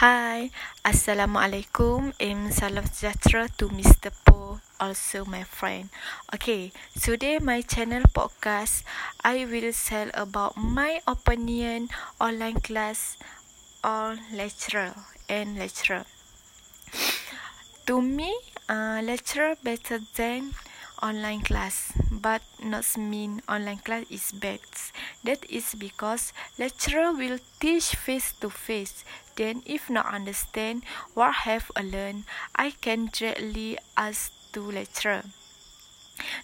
Hi, Assalamualaikum and salam sejahtera to Mr. Po, also my friend. Okay, today my channel podcast, I will tell about my opinion online class or lecturer and lecturer. To me, uh, lecturer better than online class but not mean online class is bad. That is because lecturer will teach face to face. Then if not understand what have learned? I can directly ask to lecturer.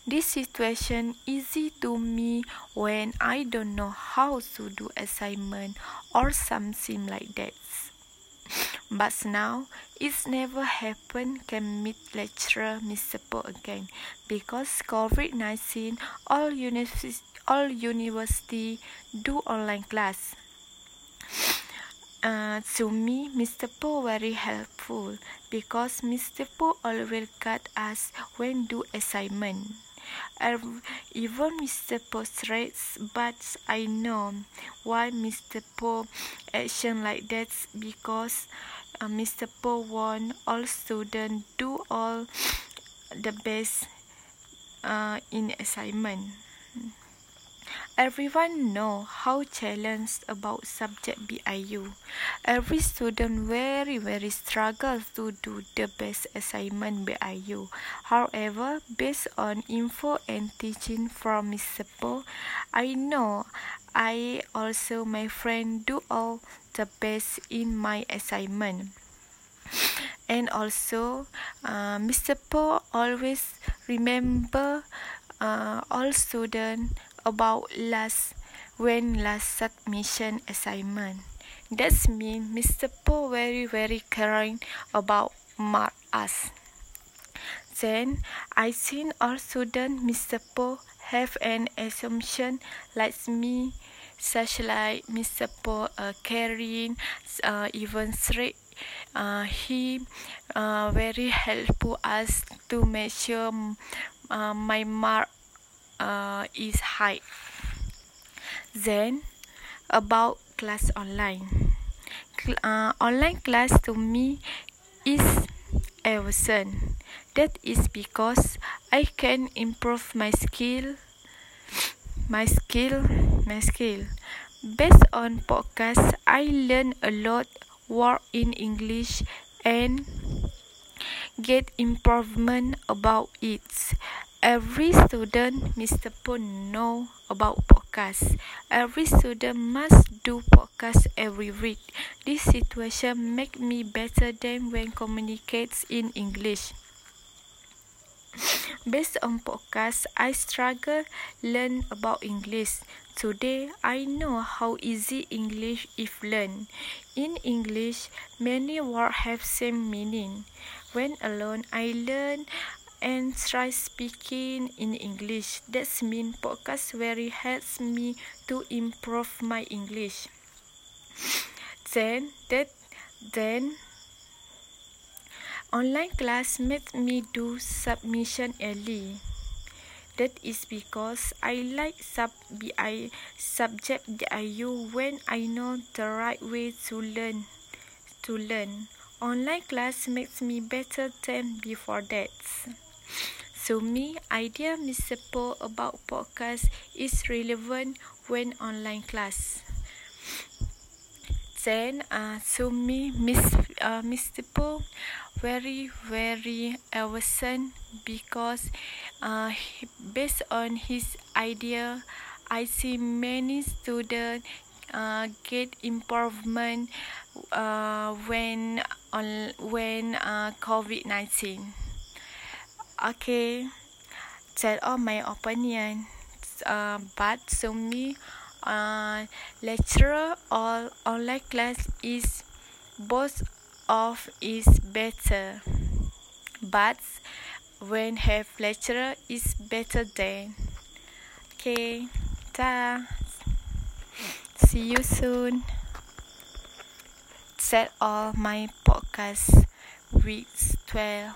This situation easy to me when i don't know how to do assignment or something like that but now it's never happened can meet lecturer. Po again because COVID-19 all university all university do online class. Uh, to me, Mr. Po very helpful because Mr. Po always guide us when do assignment. Even Mr. Po stress, but I know why Mr. Po action like that because uh, Mr. Po want all students do all the best uh, in assignment. Everyone know how challenged about subject BIU. Every student very very struggle to do the best assignment BIU. However, based on info and teaching from Mr. Po, I know I also my friend do all the best in my assignment. And also, uh, Mr. Po always remember uh, all students about last when last submission assignment. That's mean Mr. Po very very caring about mark us. Then I seen all student Mr. Po have an assumption like me, such like Mr. Po uh, caring, uh, even straight. Uh, he uh, very helpful us to make sure uh, my mark uh, is high. Then about class online. Uh, online class to me is awesome. That is because I can improve my skill, my skill, my skill. Based on podcast, I learn a lot word in English and get improvement about it. Every student Mr. Pun know about podcast. Every student must do podcast every week. This situation make me better than when communicates in English. Based on podcast, I struggle learn about English. Today, I know how easy English is learn. In English, many words have same meaning. When alone, I learn and try speaking in English. That's mean podcast very helps me to improve my English. Then that then online class made me do submission early. That is because I like sub BI subject BIU when I know the right way to learn to learn. Online class makes me better than before that. So me, idea Mr. Po about podcast is relevant when online class. Then, uh, so me, Miss, uh, Mr. Po, very, very awesome because uh, based on his idea, I see many students uh, get improvement uh, when on when uh, COVID nineteen. Okay, tell all my opinion. Uh, but so me, uh, lecturer or online class is both of is better. But when have lecturer is better than. Okay, ta. See you soon. Set all my podcast weeks 12.